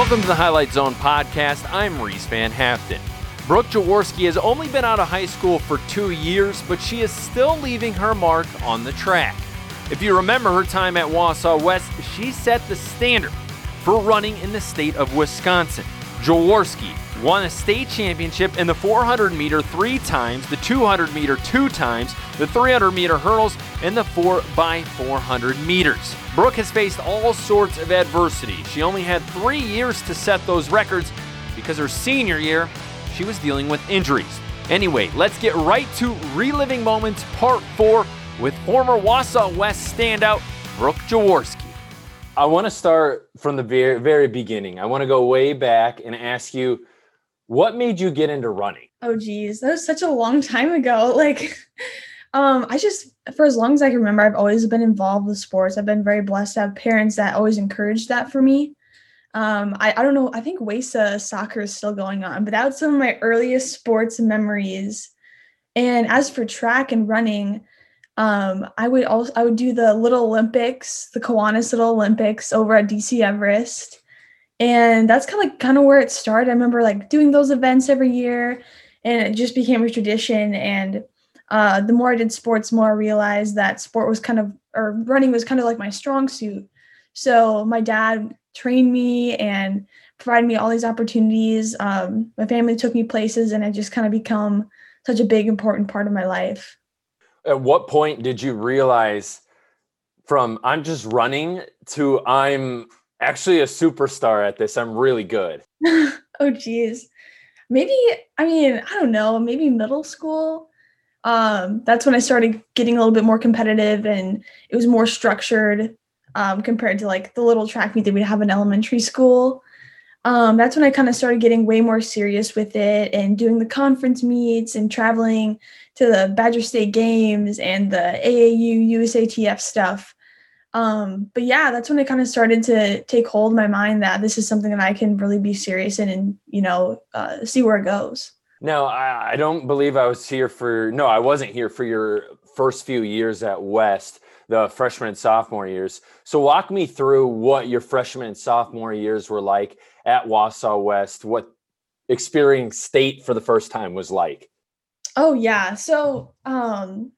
Welcome to the Highlight Zone podcast. I'm Reese Van Haften. Brooke Jaworski has only been out of high school for two years, but she is still leaving her mark on the track. If you remember her time at Wausau West, she set the standard for running in the state of Wisconsin. Jaworski won a state championship in the 400 meter three times, the 200 meter two times, the 300 meter hurdles, and the 4 by 400 meters. Brooke has faced all sorts of adversity. She only had three years to set those records because her senior year, she was dealing with injuries. Anyway, let's get right to reliving moments part four with former Wausau West standout Brooke Jaworski. I want to start from the very, very beginning. I want to go way back and ask you what made you get into running? Oh geez, that was such a long time ago. Like, um, I just for as long as I can remember, I've always been involved with sports. I've been very blessed to have parents that always encouraged that for me. Um, I, I don't know, I think WASA soccer is still going on, but that was some of my earliest sports memories. And as for track and running, um, I would also I would do the Little Olympics, the Kiwanis Little Olympics over at DC Everest and that's kind of like kind of where it started. I remember like doing those events every year, and it just became a tradition. And uh, the more I did sports, more I realized that sport was kind of or running was kind of like my strong suit. So my dad trained me and provided me all these opportunities. Um, my family took me places, and it just kind of become such a big important part of my life. At what point did you realize from I'm just running to I'm actually a superstar at this. I'm really good. oh geez. Maybe I mean, I don't know, maybe middle school. Um, that's when I started getting a little bit more competitive and it was more structured um, compared to like the little track meet that we'd have in elementary school. Um, that's when I kind of started getting way more serious with it and doing the conference meets and traveling to the Badger State games and the AAU USATF stuff. Um, but yeah, that's when it kind of started to take hold in my mind that this is something that I can really be serious in and, you know, uh, see where it goes. No, I, I don't believe I was here for, no, I wasn't here for your first few years at West, the freshman and sophomore years. So walk me through what your freshman and sophomore years were like at Wausau West, what experiencing state for the first time was like. Oh yeah. So um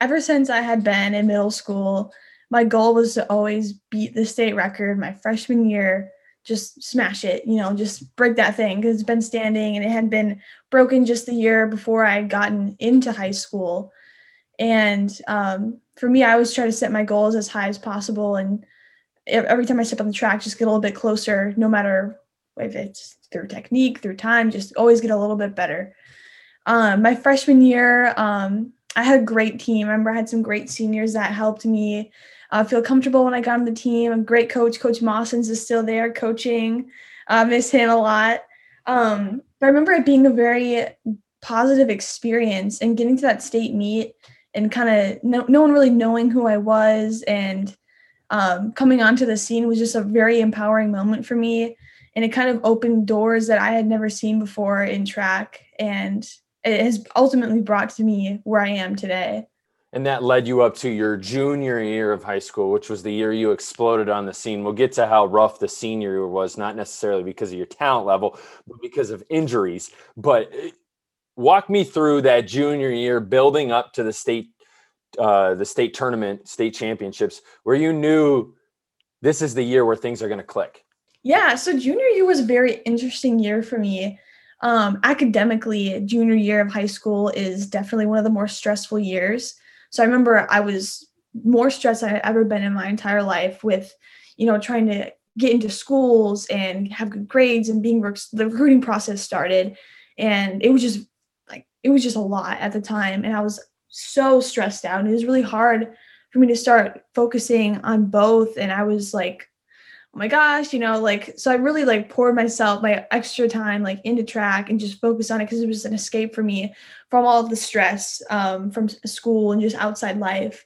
ever since I had been in middle school, my goal was to always beat the state record my freshman year just smash it you know just break that thing because it's been standing and it had been broken just the year before i had gotten into high school. And um, for me i always try to set my goals as high as possible and every time i step on the track just get a little bit closer no matter if it's through technique through time just always get a little bit better. Um, my freshman year um, i had a great team. I remember i had some great seniors that helped me uh, feel comfortable when I got on the team. A great coach, Coach Mossens, is still there coaching. I miss him a lot. Um, but I remember it being a very positive experience and getting to that state meet and kind of no, no one really knowing who I was and um, coming onto the scene was just a very empowering moment for me. And it kind of opened doors that I had never seen before in track. And it has ultimately brought to me where I am today and that led you up to your junior year of high school, which was the year you exploded on the scene. We'll get to how rough the senior year was, not necessarily because of your talent level, but because of injuries. But eh, walk me through that junior year, building up to the state, uh, the state tournament, state championships, where you knew this is the year where things are going to click. Yeah, so junior year was a very interesting year for me. Um, academically, junior year of high school is definitely one of the more stressful years so I remember I was more stressed I had ever been in my entire life with, you know, trying to get into schools and have good grades and being the recruiting process started. And it was just like, it was just a lot at the time. And I was so stressed out. And it was really hard for me to start focusing on both. And I was like, oh my gosh, you know, like, so I really like poured myself, my extra time, like into track and just focus on it because it was an escape for me from all of the stress um, from school and just outside life.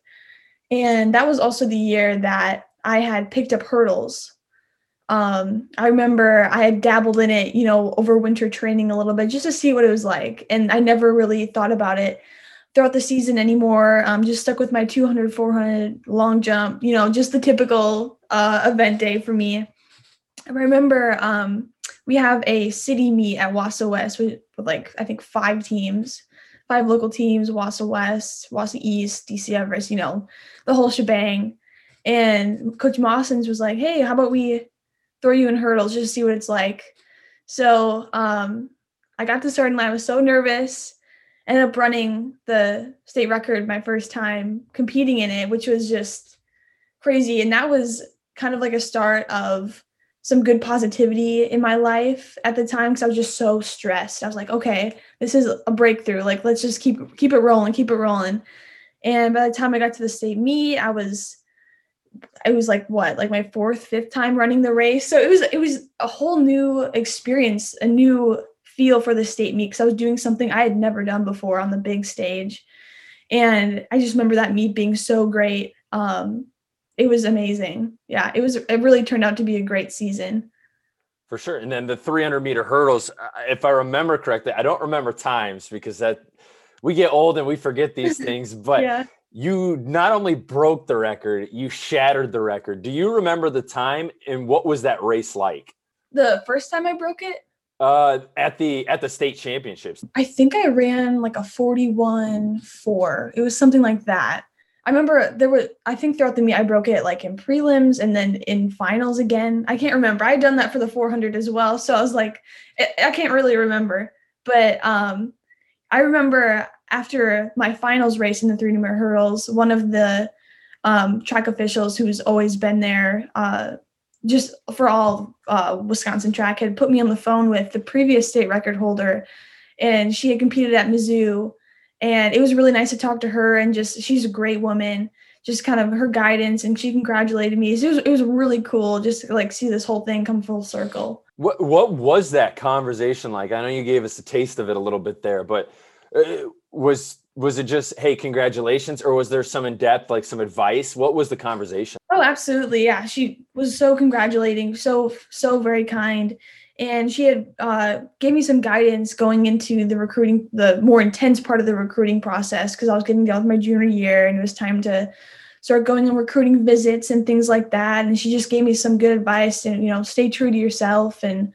And that was also the year that I had picked up hurdles. Um, I remember I had dabbled in it, you know, over winter training a little bit just to see what it was like. And I never really thought about it throughout the season anymore. I'm just stuck with my 200, 400 long jump, you know, just the typical uh, event day for me. I remember um, we have a city meet at Wausau West with, with, like I think five teams, five local teams: Wausau West, Wausau East, DC Everest. You know, the whole shebang. And Coach Mossens was like, "Hey, how about we throw you in hurdles just to see what it's like?" So um, I got to start and I was so nervous. Ended up running the state record my first time competing in it, which was just crazy. And that was kind of like a start of some good positivity in my life at the time because I was just so stressed. I was like, okay, this is a breakthrough. Like, let's just keep keep it rolling, keep it rolling. And by the time I got to the state meet, I was it was like what, like my fourth, fifth time running the race. So it was it was a whole new experience, a new feel for the state meet because I was doing something I had never done before on the big stage. And I just remember that meet being so great. Um, it was amazing. Yeah, it was. It really turned out to be a great season. For sure. And then the 300 meter hurdles, if I remember correctly, I don't remember times because that we get old and we forget these things. But yeah. you not only broke the record, you shattered the record. Do you remember the time and what was that race like? The first time I broke it. Uh, at the at the state championships. I think I ran like a 41 4. It was something like that. I remember there were I think throughout the meet I broke it like in prelims and then in finals again. I can't remember. I had done that for the 400 as well, so I was like I can't really remember. But um I remember after my finals race in the three-number hurdles, one of the um, track officials who's always been there uh, just for all uh, Wisconsin track had put me on the phone with the previous state record holder and she had competed at Mizzou and it was really nice to talk to her and just she's a great woman just kind of her guidance and she congratulated me. So it was, it was really cool just to like see this whole thing come full circle. What what was that conversation like? I know you gave us a taste of it a little bit there but uh, was was it just hey congratulations or was there some in depth like some advice what was the conversation oh absolutely yeah she was so congratulating so so very kind and she had uh, gave me some guidance going into the recruiting, the more intense part of the recruiting process because I was getting done with my junior year and it was time to start going on recruiting visits and things like that. And she just gave me some good advice and you know stay true to yourself and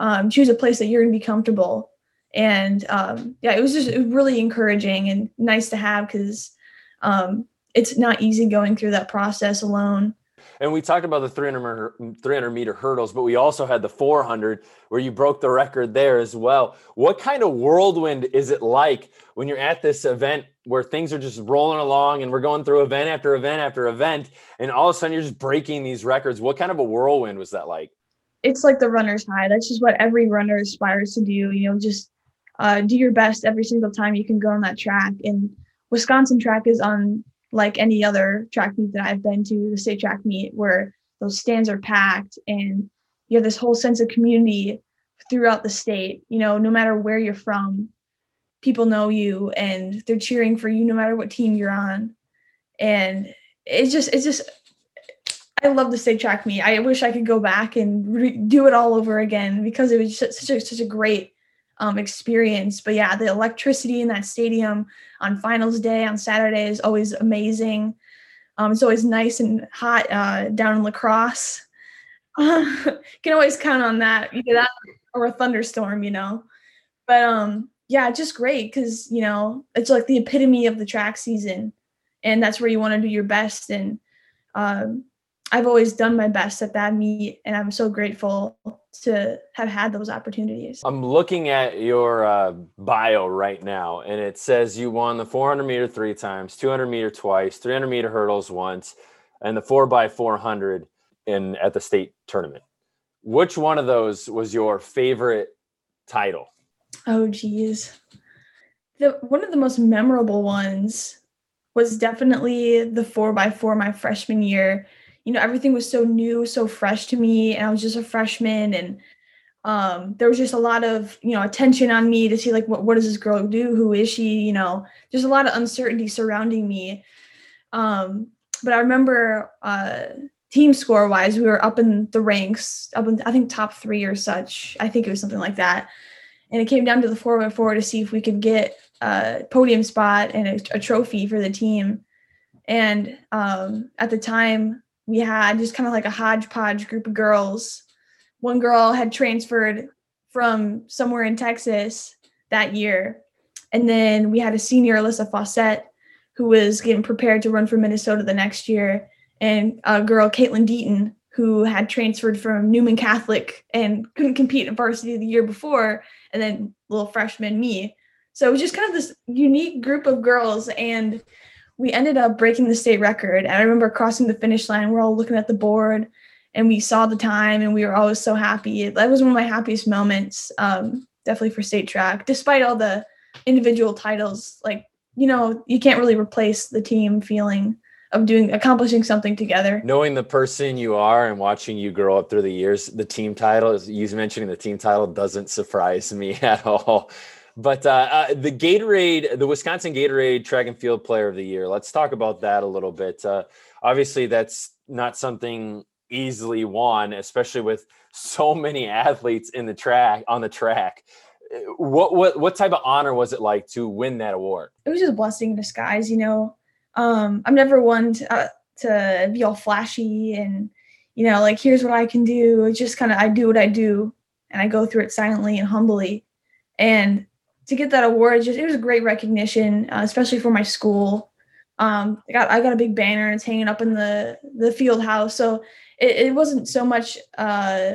um, choose a place that you're going to be comfortable. And um, yeah, it was just really encouraging and nice to have because um, it's not easy going through that process alone. And we talked about the 300 meter, 300 meter hurdles, but we also had the 400 where you broke the record there as well. What kind of whirlwind is it like when you're at this event where things are just rolling along and we're going through event after event after event, and all of a sudden you're just breaking these records? What kind of a whirlwind was that like? It's like the runner's high. That's just what every runner aspires to do. You know, just uh, do your best every single time you can go on that track. And Wisconsin track is on like any other track meet that I've been to, the state track meet, where those stands are packed and you have this whole sense of community throughout the state. You know, no matter where you're from, people know you and they're cheering for you no matter what team you're on. And it's just, it's just, I love the state track meet. I wish I could go back and re- do it all over again because it was such a, such a great um, experience. But yeah, the electricity in that stadium on finals day on Saturday is always amazing. Um, it's always nice and hot uh, down in La Crosse. Uh, can always count on that. Either that or a thunderstorm, you know. But um, yeah, just great because you know it's like the epitome of the track season, and that's where you want to do your best. And um, I've always done my best at that meet, and I'm so grateful to have had those opportunities. I'm looking at your uh, bio right now, and it says you won the 400 meter three times, 200 meter twice, 300 meter hurdles once, and the four by 400 in at the state tournament. Which one of those was your favorite title? Oh, geez. The one of the most memorable ones was definitely the four by four my freshman year you know everything was so new so fresh to me and i was just a freshman and um, there was just a lot of you know attention on me to see like what, what does this girl do? Who is she? You know just a lot of uncertainty surrounding me. Um, but i remember uh, team score wise we were up in the ranks up in i think top three or such. I think it was something like that. And it came down to the 4x4 to see if we could get a podium spot and a, a trophy for the team. And um, at the time we had just kind of like a hodgepodge group of girls one girl had transferred from somewhere in Texas that year. And then we had a senior, Alyssa Fawcett, who was getting prepared to run for Minnesota the next year, and a girl, Caitlin Deaton, who had transferred from Newman Catholic and couldn't compete in varsity the year before, and then little freshman me. So it was just kind of this unique group of girls, and we ended up breaking the state record. And I remember crossing the finish line. We're all looking at the board, and we saw the time, and we were always so happy. That was one of my happiest moments, um, definitely for state track, despite all the individual titles. Like you know, you can't really replace the team feeling of doing accomplishing something together. Knowing the person you are and watching you grow up through the years, the team title, you mentioning the team title, doesn't surprise me at all. But uh, uh, the Gatorade, the Wisconsin Gatorade Track and Field Player of the Year. Let's talk about that a little bit. Uh, obviously, that's not something easily won, especially with so many athletes in the track on the track. What what what type of honor was it like to win that award? It was just a blessing in disguise, you know um, I'm never one to, uh, to be all flashy and, you know, like, here's what I can do. It's just kind of, I do what I do and I go through it silently and humbly. And to get that award, just, it was a great recognition, uh, especially for my school. Um, I got, I got a big banner and it's hanging up in the, the field house. So it, it wasn't so much, uh,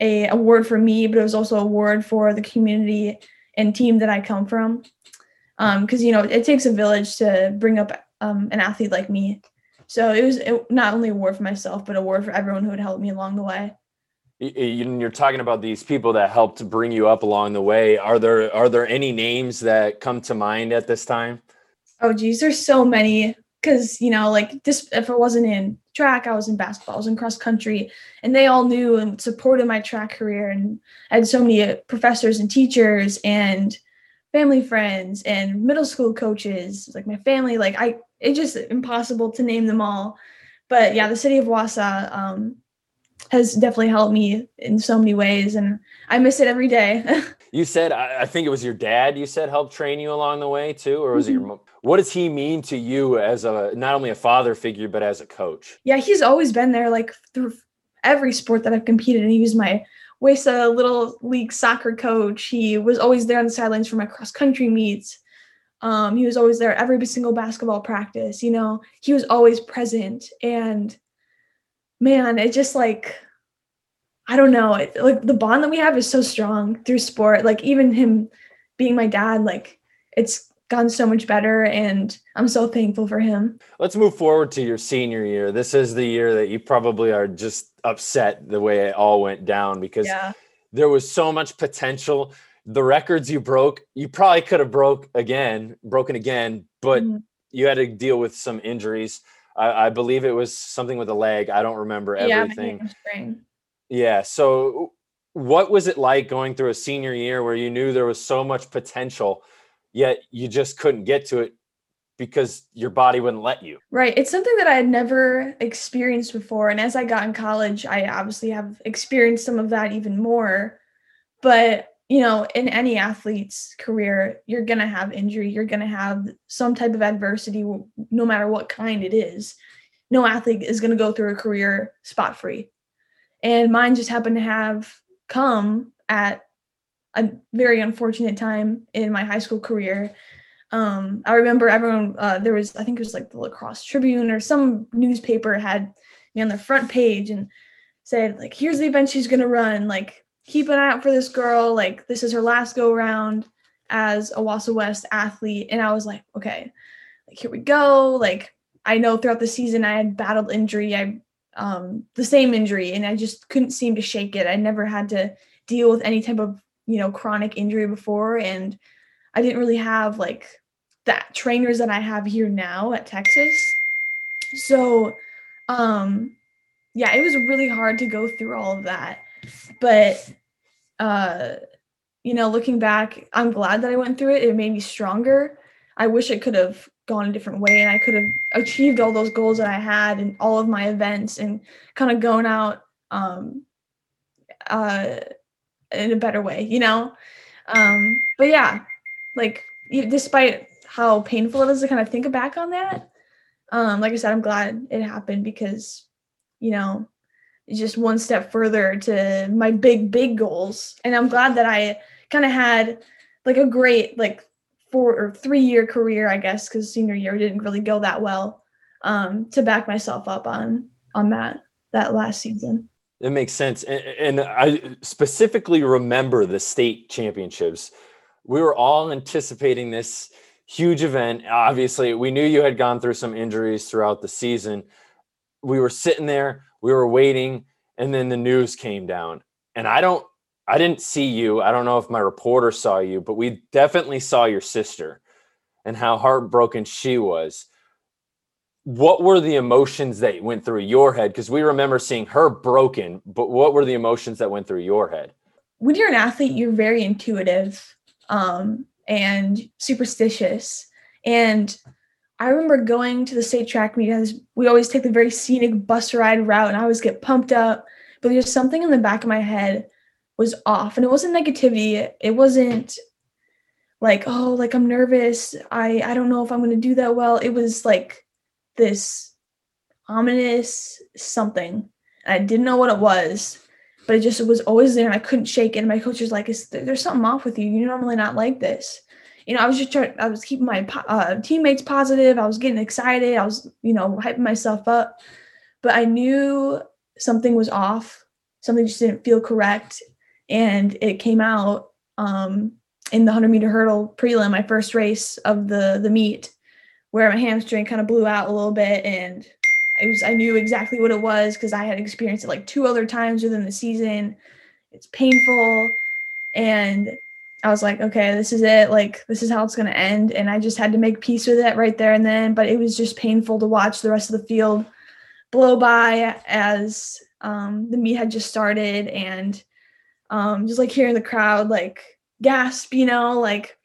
a award for me, but it was also a award for the community and team that I come from because um, you know it takes a village to bring up um, an athlete like me. So it was it, not only a award for myself, but a award for everyone who had helped me along the way. You're talking about these people that helped bring you up along the way. Are there are there any names that come to mind at this time? Oh geez, there's so many. Because you know, like this, if I wasn't in track, I was in basketball, I was in cross country, and they all knew and supported my track career. And I had so many professors and teachers and family friends and middle school coaches, like my family. Like I, it's just impossible to name them all. But yeah, the city of Wausau um, has definitely helped me in so many ways, and I miss it every day. you said, I think it was your dad. You said helped train you along the way too, or was mm-hmm. it your? Mom? What does he mean to you as a not only a father figure but as a coach? Yeah, he's always been there, like through every sport that I've competed in. He was my a little league soccer coach. He was always there on the sidelines for my cross country meets. Um, he was always there every single basketball practice. You know, he was always present. And man, it just like I don't know, it, like the bond that we have is so strong through sport. Like even him being my dad, like it's gotten so much better and I'm so thankful for him. Let's move forward to your senior year. This is the year that you probably are just upset the way it all went down because yeah. there was so much potential. The records you broke, you probably could have broke again, broken again, but mm-hmm. you had to deal with some injuries. I, I, believe it was something with a leg. I don't remember everything. Yeah, yeah. So what was it like going through a senior year where you knew there was so much potential yet you just couldn't get to it because your body wouldn't let you. Right. It's something that I had never experienced before. And as I got in college, I obviously have experienced some of that even more. But, you know, in any athlete's career, you're going to have injury, you're going to have some type of adversity, no matter what kind it is. No athlete is going to go through a career spot free. And mine just happened to have come at a very unfortunate time in my high school career. Um, I remember everyone, uh, there was, I think it was like the La Crosse Tribune or some newspaper had me on the front page and said, like, here's the event she's going to run. Like, keep an eye out for this girl. Like, this is her last go around as a Wausau West athlete. And I was like, okay, like, here we go. Like, I know throughout the season I had battled injury. I, um, the same injury, and I just couldn't seem to shake it. I never had to deal with any type of you know chronic injury before and i didn't really have like that trainers that i have here now at texas so um yeah it was really hard to go through all of that but uh you know looking back i'm glad that i went through it it made me stronger i wish it could have gone a different way and i could have achieved all those goals that i had and all of my events and kind of going out um uh in a better way, you know? Um, but yeah, like despite how painful it is to kind of think back on that, um, like I said, I'm glad it happened because, you know, just one step further to my big big goals. And i'm glad that i kind of had like a great like four or three year career i guess because senior year didn't really go that well um to back myself up on on that that last season. It makes sense. And, and i specifically remember the state championships. We were all anticipating this huge event. Obviously we knew you had gone through some injuries throughout the season. We were sitting there we were waiting and then the news came down. And i don't i didn't see you. I don't know if my reporter saw you but we definitely saw your sister and how heartbroken she was. What were the emotions that went through your head? Because we remember seeing her broken but what were the emotions that went through your head? When you're an athlete you're very intuitive um, and superstitious. And I remember going to the state track meet as we always take the very scenic bus ride route and I always get pumped up. But there's something in the back of my head was off. And it wasn't negativity. It wasn't like, oh, like I'm nervous. I, I don't know if I'm gonna do that well. It was like this ominous something. I didn't know what it was, but it just was always there and I couldn't shake it. And my coach was like, Is there, there's something off with you. You're normally not like this you know, I was just trying, I was keeping my uh, teammates positive. I was getting excited. I was, you know, hyping myself up. But I knew something was off. Something just didn't feel correct. And it came out um, in the 100 meter hurdle prelim, my first race of the, the meet, where my hamstring kind of blew out a little bit. And I was, I knew exactly what it was because I had experienced it like two other times within the season. It's painful. And I was like, okay, this is it. Like, this is how it's going to end. And I just had to make peace with it right there and then. But it was just painful to watch the rest of the field blow by as um, the meet had just started and um, just like hearing the crowd like gasp, you know, like,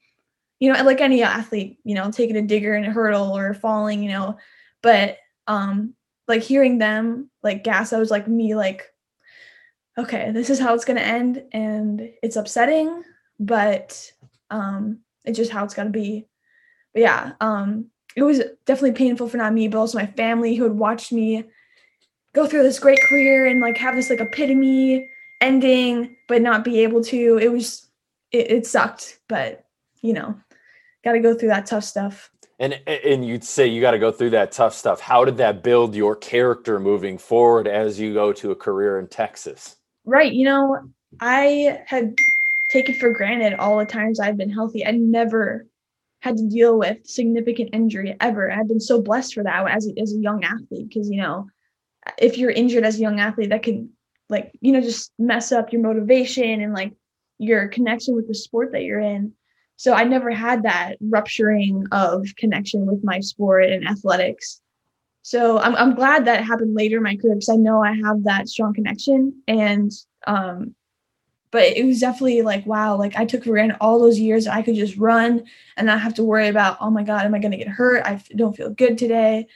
you know, like any athlete, you know, taking a digger and a hurdle or falling, you know, but um, like hearing them like gasp, I was like me, like, okay, this is how it's going to end. And it's upsetting but um it's just how it's got to be. But yeah um it was definitely painful for not me but also my family who had watched me go through this great career and like have this like epitome ending but not be able to. It was it, it sucked but you know got to go through that tough stuff. And and you'd say you got to go through that tough stuff. How did that build your character moving forward as you go to a career in texas? Right you know i had taken for granted all the times I've been healthy. I never had to deal with significant injury ever. I've been so blessed for that as a, as a young athlete because you know, if you're injured as a young athlete, that can like you know just mess up your motivation and like your connection with the sport that you're in. So I never had that rupturing of connection with my sport and athletics. So I'm I'm glad that happened later in my career because I know I have that strong connection and um but it was definitely like wow like i took for granted all those years i could just run and not have to worry about oh my god am i going to get hurt? I don't feel good today.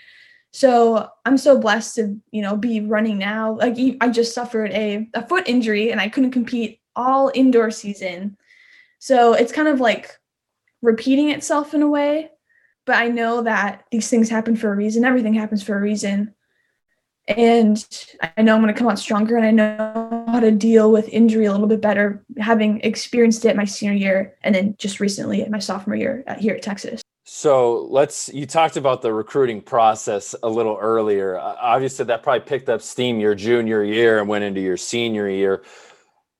So i'm so blessed to you know be running now. Like i just suffered a, a foot injury and i couldn't compete all indoor season. So it's kind of like repeating itself in a way but i know that these things happen for a reason. Everything happens for a reason and I know I'm going to come out stronger and I know how to deal with injury a little bit better, having experienced it my senior year and then just recently my sophomore year here at Texas. So let's, you talked about the recruiting process a little earlier. Obviously, that probably picked up steam your junior year and went into your senior year.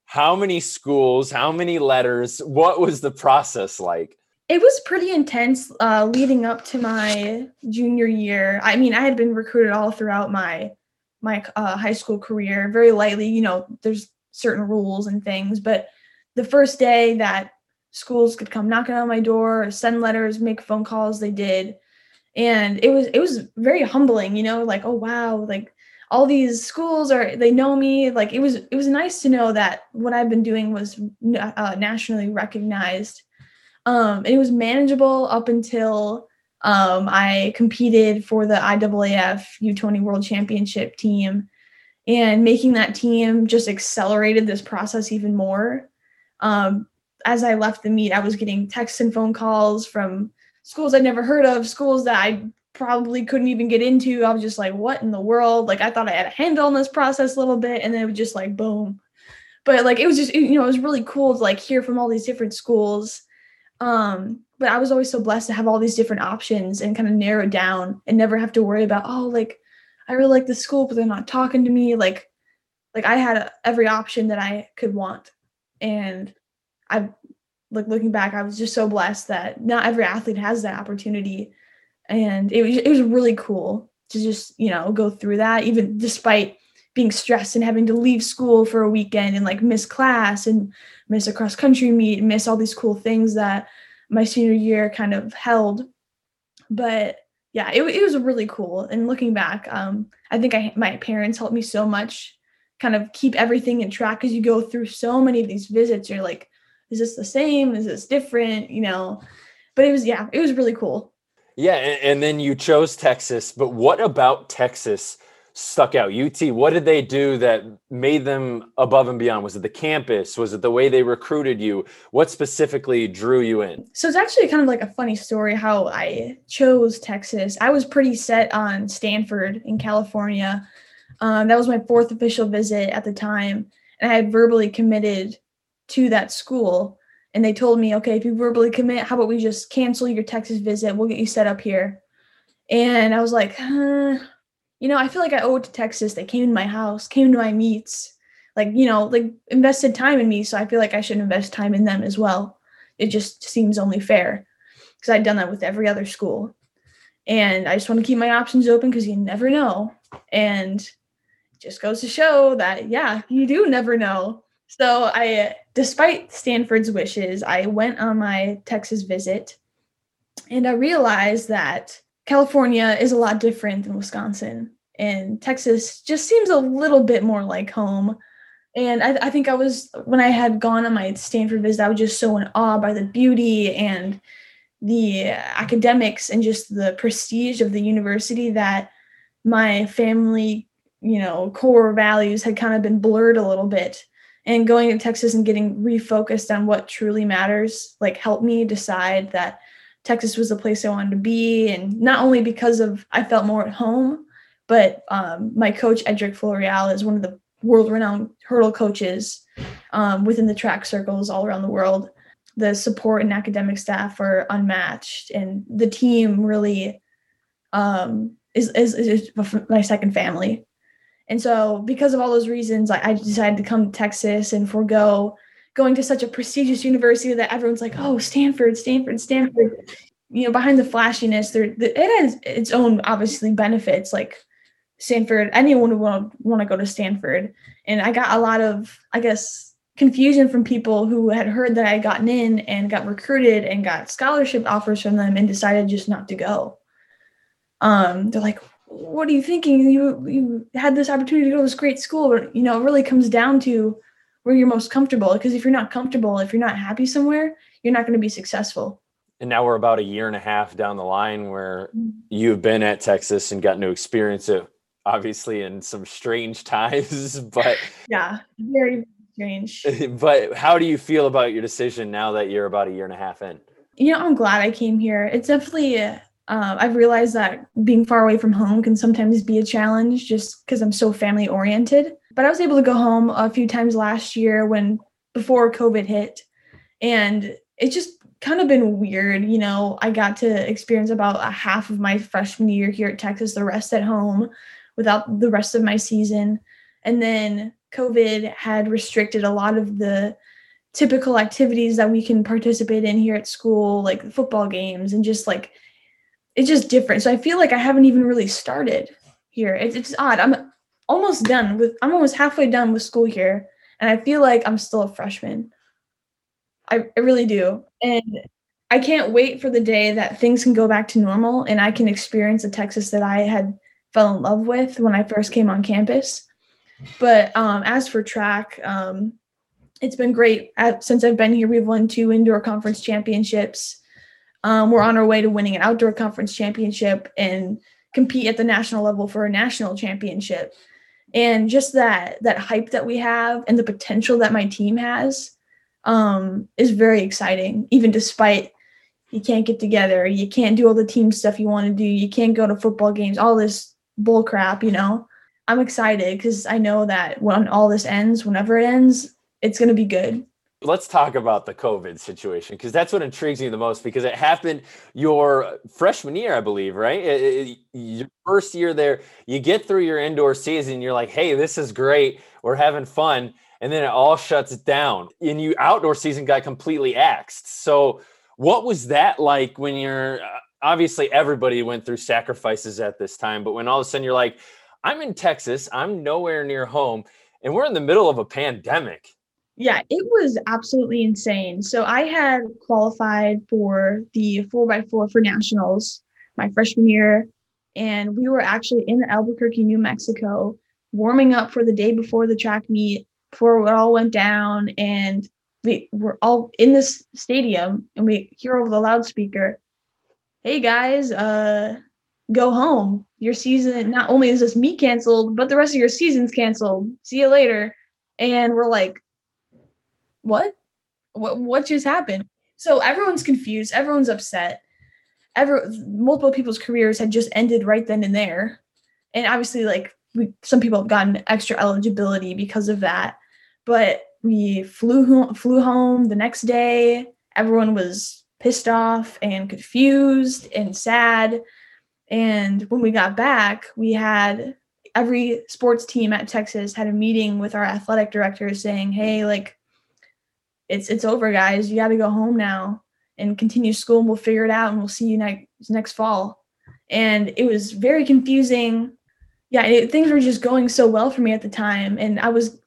How many schools, how many letters, what was the process like? It was pretty intense uh, leading up to my junior year. I mean, I had been recruited all throughout my my uh, high school career, very lightly. You know, there's certain rules and things, but the first day that schools could come knocking on my door, send letters, make phone calls, they did, and it was it was very humbling. You know, like oh wow, like all these schools are they know me. Like it was it was nice to know that what I've been doing was uh, nationally recognized um, it was manageable up until um, I competed for the IAAF U20 World Championship team, and making that team just accelerated this process even more. Um, as I left the meet, I was getting texts and phone calls from schools I'd never heard of, schools that I probably couldn't even get into. I was just like, what in the world? Like I thought I had a handle on this process a little bit, and then it was just like boom. But like it was just you know it was really cool to like hear from all these different schools. Um, but I was always so blessed to have all these different options and kind of narrow down and never have to worry about oh like I really like the school but they're not talking to me. Like like I had every option that I could want. And I like looking back I was just so blessed that not every athlete has that opportunity. And it was it was really cool to just you know go through that even despite being stressed and having to leave school for a weekend and like miss class and miss a cross country meet miss all these cool things that my senior year kind of held. But yeah it, it was really cool. And looking back um i think i my parents helped me so much kind of keep everything in track as you go through so many of these visits. You're like is this the same? Is this different? You know? But it was yeah it was really cool. Yeah, and, and, then you chose Texas, but what about Texas stuck out? UT, what did they do that made them above and beyond? Was it the campus? Was it the way they recruited you? What specifically drew you in? So it's actually kind of like a funny story how I chose Texas. I was pretty set on Stanford in California. Um, that was my fourth official visit at the time, and I had verbally committed to that school and they told me, okay, if you verbally commit, how about we just cancel your Texas visit? We'll get you set up here. And I was like, huh, you know, I feel like I owe it to Texas. They came to my house, came to my meets, like, you know, like invested time in me. So I feel like I should invest time in them as well. It just seems only fair because I'd done that with every other school. And I just want to keep my options open because you never know. And just goes to show that, yeah, you do never know. So I, despite Stanford's wishes, I went on my Texas visit and I realized that California is a lot different than Wisconsin. And Texas just seems a little bit more like home. And I, I think I was, when I had gone on my Stanford visit, I was just so in awe by the beauty and the academics and just the prestige of the university that my family, you know, core values had kind of been blurred a little bit and going to Texas and getting refocused on what truly matters like helped me decide that Texas was the place I wanted to be and not only because of I felt more at home but um, my coach Edrick Floreal is one of the world renowned hurdle coaches um, within the track circles all around the world. The support and academic staff are unmatched and the team really um, is, is, is my second family. And so, because of all those reasons, I, I decided to come to Texas and forego going to such a prestigious university that everyone's like, oh, Stanford, Stanford, Stanford. You know, behind the flashiness, there it has its own obviously benefits. Like Stanford, anyone would want, want to go to Stanford. And I got a lot of, I guess, confusion from people who had heard that I had gotten in and got recruited and got scholarship offers from them and decided just not to go. Um, they're like, what are you thinking? You you had this opportunity to go to this great school, but you know, it really comes down to where you're most comfortable. Because if you're not comfortable, if you're not happy somewhere, you're not going to be successful. And now we're about a year and a half down the line where mm-hmm. you've been at Texas and gotten to experience it, obviously in some strange times. But yeah, very strange. But how do you feel about your decision now that you're about a year and a half in? You know, I'm glad I came here. It's definitely uh, I've realized that being far away from home can sometimes be a challenge just because I'm so family oriented. But I was able to go home a few times last year when before COVID hit. And it's just kind of been weird. You know, I got to experience about a half of my freshman year here at Texas, the rest at home without the rest of my season. And then COVID had restricted a lot of the typical activities that we can participate in here at school, like football games and just like it's just different. So I feel like I haven't even really started here. It's, it's odd. I'm almost done with. I'm almost halfway done with school here, and I feel like I'm still a freshman. I, I really do, and I can't wait for the day that things can go back to normal and I can experience the Texas that I had fell in love with when I first came on campus. But um, as for track, um, it's been great. At, since I've been here, we've won two indoor conference championships. Um, we're on our way to winning an outdoor conference championship and compete at the national level for a national championship. And just that that hype that we have and the potential that my team has um, is very exciting, even despite you can't get together, you can't do all the team stuff you want to do, you can't go to football games, all this bull crap, you know. I'm excited because I know that when all this ends, whenever it ends, it's going to be good. Let's talk about the COVID situation because that's what intrigues me the most because it happened your freshman year, I believe, right? It, it, your first year there, you get through your indoor season, you're like, hey, this is great. We're having fun. And then it all shuts down and you outdoor season got completely axed. So, what was that like when you're uh, obviously everybody went through sacrifices at this time, but when all of a sudden you're like, I'm in Texas, I'm nowhere near home, and we're in the middle of a pandemic. Yeah, it was absolutely insane. So I had qualified for the 4x4 for nationals my freshman year, and we were actually in Albuquerque, New Mexico, warming up for the day before the track meet, before it all went down. And we were all in this stadium, and we hear over the loudspeaker, Hey guys, uh, go home. Your season, not only is this meet canceled, but the rest of your season's canceled. See you later. And we're like, what? What what just happened? So everyone's confused, everyone's upset. Ever multiple people's careers had just ended right then and there. And obviously like we some people have gotten extra eligibility because of that. But we flew home, flew home the next day. Everyone was pissed off and confused and sad. And when we got back, we had every sports team at Texas had a meeting with our athletic director saying, "Hey, like it's it's over, guys. You got to go home now and continue school, and we'll figure it out, and we'll see you next next fall." And it was very confusing. Yeah, it, things were just going so well for me at the time, and I was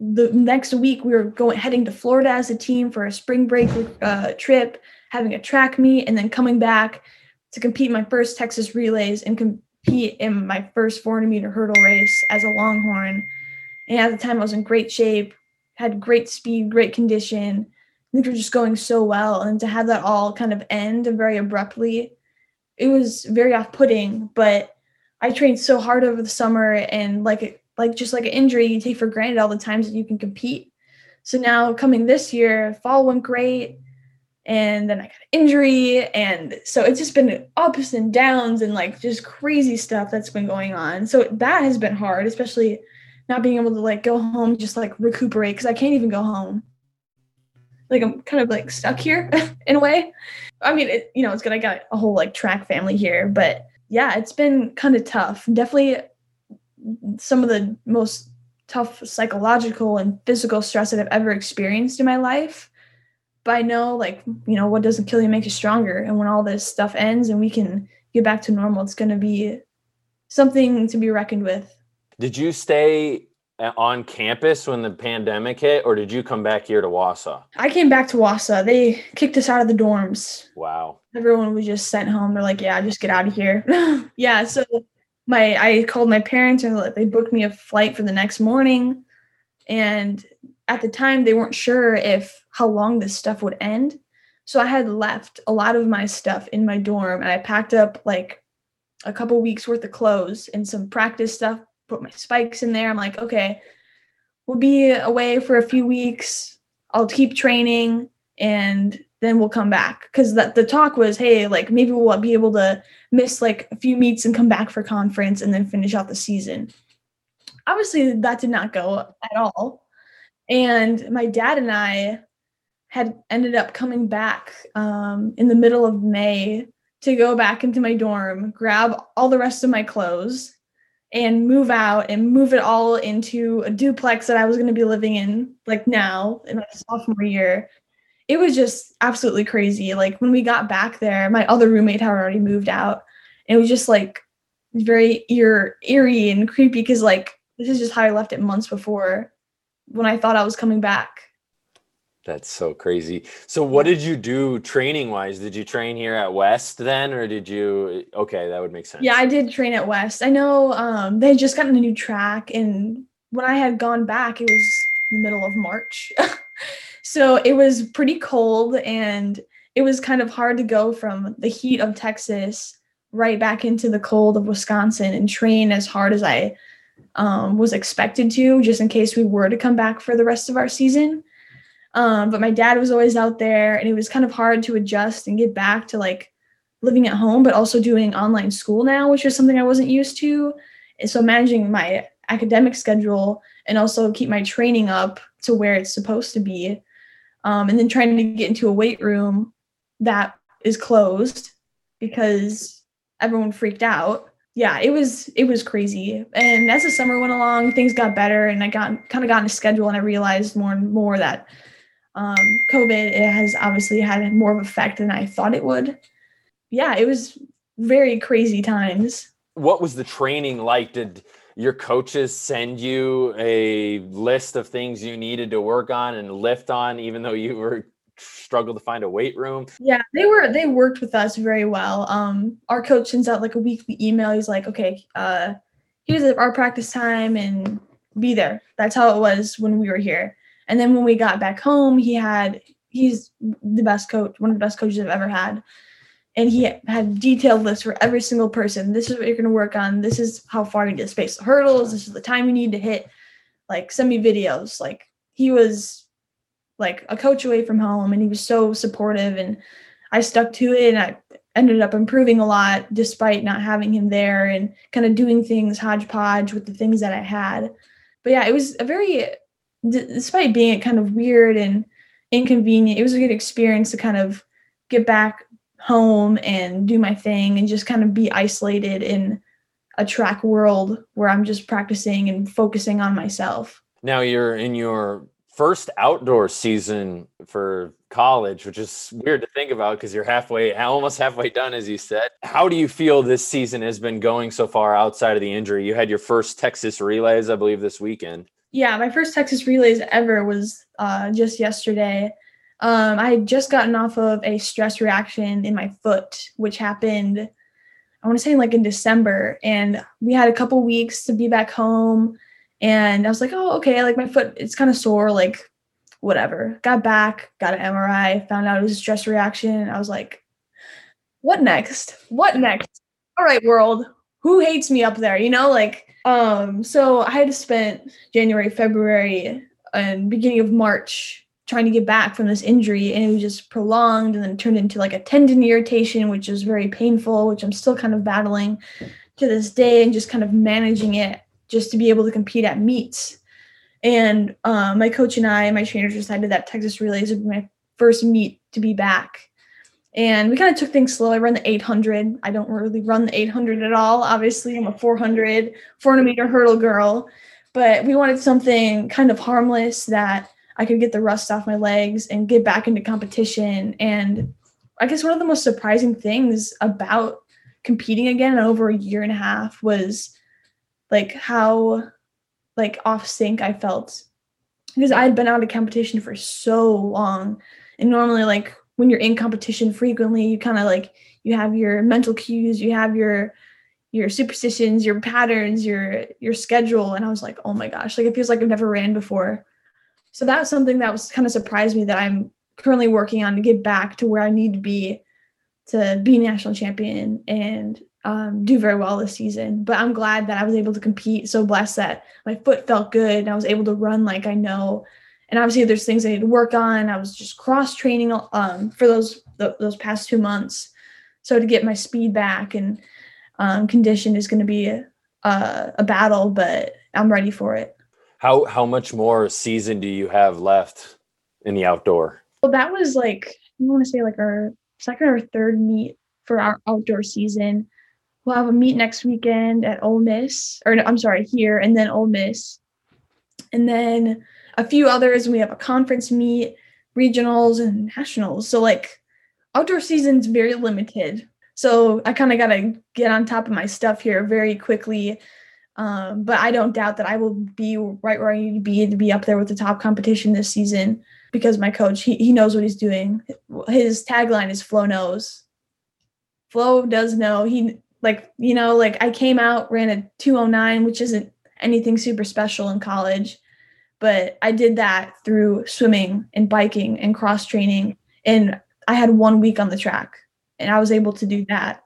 the next week we were going heading to Florida as a team for a spring break uh, trip, having a track meet, and then coming back to compete my first Texas relays and compete in my first 400 meter hurdle race as a Longhorn. And at the time, I was in great shape had great speed, great condition. Things were just going so well. And to have that all kind of end very abruptly, it was very off putting. But I trained so hard over the summer and like like just like an injury, you take for granted all the times that you can compete. So now coming this year, fall went great. And then I got an injury. And so it's just been ups and downs and like just crazy stuff that's been going on. So that has been hard, especially not being able to like go home just like recuperate because I can't even go home. Like I'm kind of like stuck here in a way. I mean, it, you know, it's good. I got a whole like track family here, but yeah, it's been kind of tough. Definitely some of the most tough psychological and physical stress that I've ever experienced in my life. But I know, like, you know, what doesn't kill you makes you stronger. And when all this stuff ends and we can get back to normal, it's going to be something to be reckoned with. Did you stay uh, on campus when the pandemic hit, or did you come back here to Wausau? I came back to Wausau. They kicked us out of the dorms. Wow. Everyone was just sent home. They're like, yeah, just get out of here. yeah. So my I called my parents and they booked me a flight for the next morning. And at the time they weren't sure if how long this stuff would end. So I had left a lot of my stuff in my dorm and I packed up like a couple weeks worth of clothes and some practice stuff put my spikes in there. I'm like, okay, we'll be away for a few weeks. I'll keep training and then we'll come back. Cause that the talk was, hey, like maybe we'll be able to miss like a few meets and come back for conference and then finish out the season. Obviously, that did not go at all. And my dad and I had ended up coming back um, in the middle of May to go back into my dorm, grab all the rest of my clothes, and move out and move it all into a duplex that I was going to be living in like now in my sophomore year. It was just absolutely crazy. Like when we got back there, my other roommate had already moved out. And it was just like very ear eerie and creepy because like this is just how I left it months before when I thought I was coming back. That's so crazy. So what did you do training wise? Did you train here at West then or did you okay, that would make sense. Yeah, I did train at West. I know um they had just gotten a new track and when I had gone back it was the middle of March. so it was pretty cold and it was kind of hard to go from the heat of Texas right back into the cold of Wisconsin and train as hard as I um, was expected to just in case we were to come back for the rest of our season Um, but my dad was always out there and it was kind of hard to adjust and get back to like living at home, but also doing online school now, which is something I wasn't used to. And so managing my academic schedule and also keep my training up to where it's supposed to be. Um, and then trying to get into a weight room that is closed because everyone freaked out. Yeah, it was it was crazy. And as the summer went along, things got better, and I got kind of got in a schedule, and I realized more and more that um, COVID it has obviously had more of an effect than I thought it would. Yeah, it was very crazy times. What was the training like? Did your coaches send you a list of things you needed to work on and lift on, even though you were struggled to find a weight room? Yeah, they were they worked with us very well. Um, our coach sends out like a weekly email. He's like, okay, uh, here's our practice time and be there. That's how it was when we were here. And then when we got back home, he had he's the best coach, one of the best coaches I've ever had. And he had detailed lists for every single person. This is what you're going to work on. This is how far you need to space the hurdles. This is the time you need to hit. Like send me videos. Like he was like a coach away from home, and he was so supportive. And I stuck to it, and I ended up improving a lot despite not having him there, and kind of doing things hodgepodge with the things that I had. But yeah, it was a very despite being kind of weird and inconvenient, it was a good experience to kind of get back home and do my thing and just kind of be isolated in a track world where I'm just practicing and focusing on myself. Now you're in your first outdoor season for college, which is weird to think about because you're halfway, almost halfway done, as you said. How do you feel this season has been going so far outside of the injury? You had your first Texas relays, I believe, this weekend. Yeah, my first Texas relays ever was uh, just yesterday. Um, I had just gotten off of a stress reaction in my foot, which happened, I want to say like in December. And we had a couple weeks to be back home. And I was like, oh, okay, like my foot, it's kind of sore, like whatever. Got back, got an MRI, found out it was a stress reaction. I was like, what next? What next? All right, world, who hates me up there? You know, like um, so I had spent January, February, and beginning of March trying to get back from this injury, and it was just prolonged, and then turned into like a tendon irritation, which is very painful, which I'm still kind of battling to this day, and just kind of managing it just to be able to compete at meets. And um, my coach and I, my trainers decided that Texas Relays would be my first meet to be back and we kind of took things slow. I run the 800. I don't really run the 800 at all. Obviously, I'm a 400, 400 meter hurdle girl, but we wanted something kind of harmless that I could get the rust off my legs and get back into competition. And I guess one of the most surprising things about competing again in over a year and a half was like how like off sync I felt because I had been out of competition for so long. And normally like when you're in competition frequently you kind of like you have your mental cues you have your your superstitions your patterns your your schedule and i was like oh my gosh like it feels like i've never ran before. So that was something that was kind of surprised me that i'm currently working on to get back to where i need to be to be national champion and um, do very well this season. But i'm glad that i was able to compete so blessed that my foot felt good and i was able to run like i know and obviously there's things I need to work on. I was just cross training um, for those the, those past two months, so to get my speed back and um, condition is going to be a, a, a battle, but I'm ready for it. How how much more season do you have left in the outdoor? Well, that was like I want to say like our second or third meet for our outdoor season. We'll have a meet next weekend at Ole Miss, or I'm sorry, here, and then Ole Miss, and then a few others. We have a conference meet, regionals, and nationals. So like outdoor season's very limited. So I kind of got to get on top of my stuff here very quickly. Um, but I don't doubt that I will be right where I need to be to be up there with the top competition this season because my coach he, he knows what he's doing. His tagline is Flo knows. Flo does know. He like you know like I came out ran a 209 which isn't anything super special in college but I did that through swimming and biking and cross training. And I had one week on the track and I was able to do that.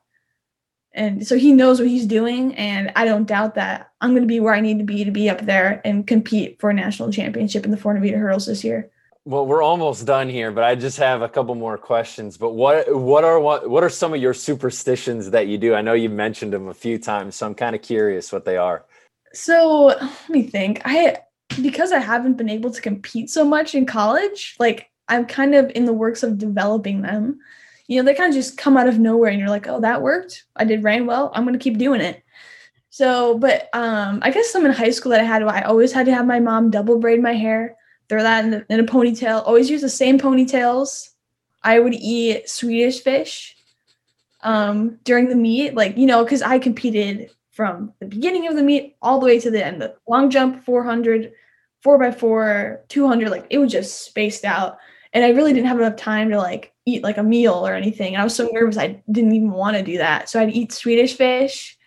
And so he knows what he's doing. And I don't doubt that I'm going to be where I need to be to be up there and compete for a national championship in the 400 meter hurdles this year. Well, we're almost done here, but I just have a couple more questions. But what what are what what are some of your superstitions that you do? I know you mentioned them a few times, so I'm kind of curious what they are. So let me think. I because I haven't been able to compete so much in college, like I'm kind of in the works of developing them. You know, they kind of just come out of nowhere and you're like, oh, that worked. I did rain well. I'm gonna keep doing it. So, but um, I guess some in high school that I had, I always had to have my mom double braid my hair, throw that in, the, in a ponytail, always use the same ponytails. I would eat Swedish fish um, during the meet, like, you know, because I competed from the beginning of the meet all the way to the end. The long jump, 400, 4x4, 200, like it was just spaced out. And I really didn't have enough time to like eat like a meal or anything. And I was so nervous, I didn't even want to do that. So I'd eat Swedish fish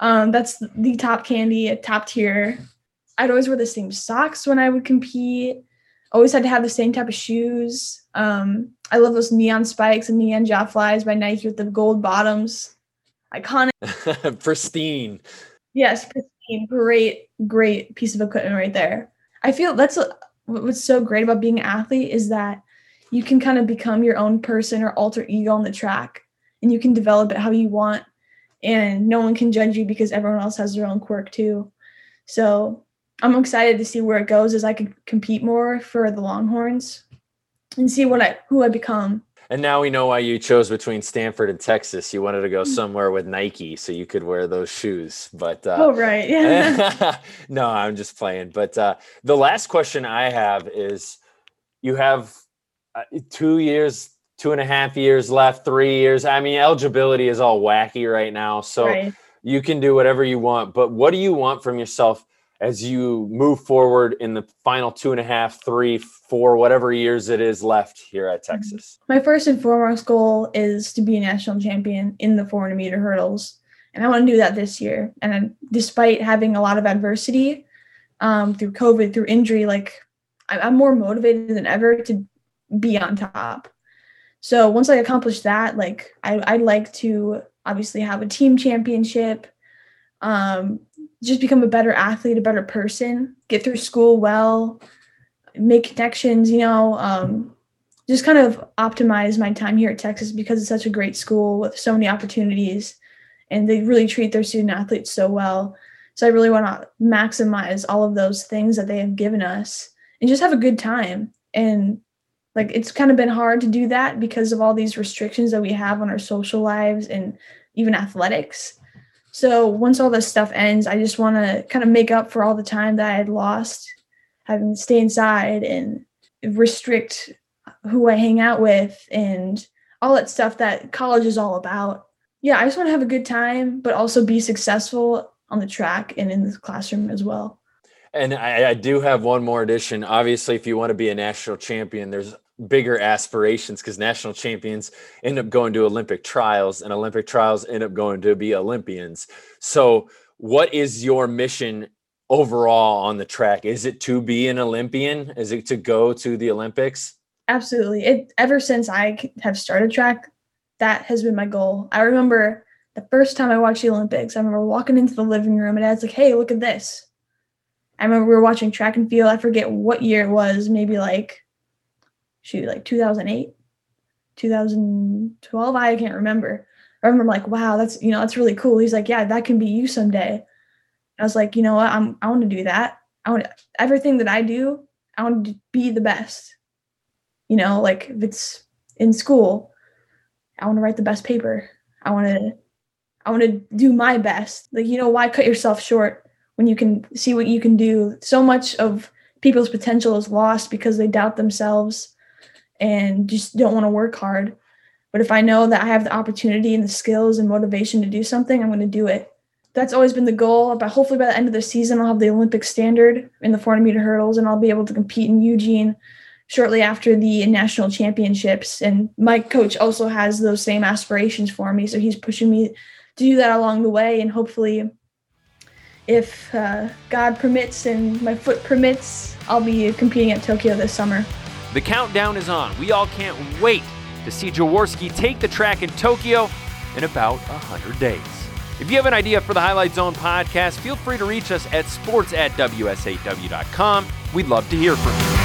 um, that's the top candy, top tier. I'd always wear the same socks when I would compete. Always had to have the same type of shoes. Um, I love those neon spikes and neon Ja Flys by Nike with the gold bottoms. Iconic. pristine. Yes, pristine. Great, great piece of equipment right there. I feel that's what's so great about being an athlete is that you can kind of become your own person or alter ego on the track and you can develop it how you want and no one can judge you because everyone else has their own quirk too. So I'm excited to see where it goes as I can compete more for the Longhorns and see what I who I become. And now we know why you chose between Stanford and Texas. You wanted to go somewhere with Nike so you could wear those shoes. But uh, oh right, yeah. no, I'm just playing. But uh, the last question I have is: you have uh, two years two and a half years left, three years. I mean, eligibility is all wacky right now. So right. you can do whatever you want. But what do you want from yourself as you move forward in the final two and a half, three, four, whatever years it is left here at mm-hmm. Texas? My first and foremost goal is to be a national champion in the 400 meter hurdles. And I want to do that this year. And despite having a lot of adversity um, through COVID, through injury, like I'm more motivated than ever to be on top. So once I accomplish that, like I, I'd like to obviously have a team championship, um, just become a better athlete, a better person, get through school well, make connections, you know, um, just kind of optimize my time here at Texas because it's such a great school with so many opportunities and they really treat their student athletes so well. So I really want to maximize all of those things that they have given us and just have a good time. And like it's kind of been hard to do that because of all these restrictions that we have on our social lives and even athletics so once all this stuff ends i just want to kind of make up for all the time that i had lost having to stay inside and restrict who i hang out with and all that stuff that college is all about yeah i just want to have a good time but also be successful on the track and in the classroom as well and I, I, do have one more addition. Obviously, if you want to be a national champion, there's bigger aspirations because national champions end up going to Olympic trials and Olympic trials end up going to be Olympians. So, what is your mission overall on the track? Is it to be an Olympian? Is it to go to the Olympics? Absolutely. It ever since I have started track, that has been my goal. I remember the first time I watched the Olympics, I remember walking into the living room and Dad's like, "Hey, look at this." I remember we were watching track and field. I forget what year it was, maybe like shoot, like 2008, 2012. I can't remember. I remember like, wow, that's you know, that's really cool. He's like, yeah, that can be you someday. I was like, you know what, I'm I want to do that. I want everything that I do. I want to be the best. You know, like if it's in school, I want to write the best paper. I want to, I want to do my best. Like you know, why cut yourself short when you can see what you can do? So much of people's potential is lost because they doubt themselves and just don't want to work hard. But if I know that I have the opportunity and the skills and motivation to do something, I'm going to do it. That's always been the goal. But hopefully by the end of the season, I'll have the Olympic standard in the 400 meter hurdles and I'll be able to compete in Eugene shortly after the national championships. And my coach also has those same aspirations for me. So he's pushing me to do that along the way. And hopefully, if uh, God permits and my foot permits, I'll be competing at Tokyo this summer. The countdown is on. We all can't wait to see Jaworski take the track in Tokyo in about 100 days. If you have an idea for the Highlight Zone podcast, feel free to reach us at sports at wsaw.com. We'd love to hear from you.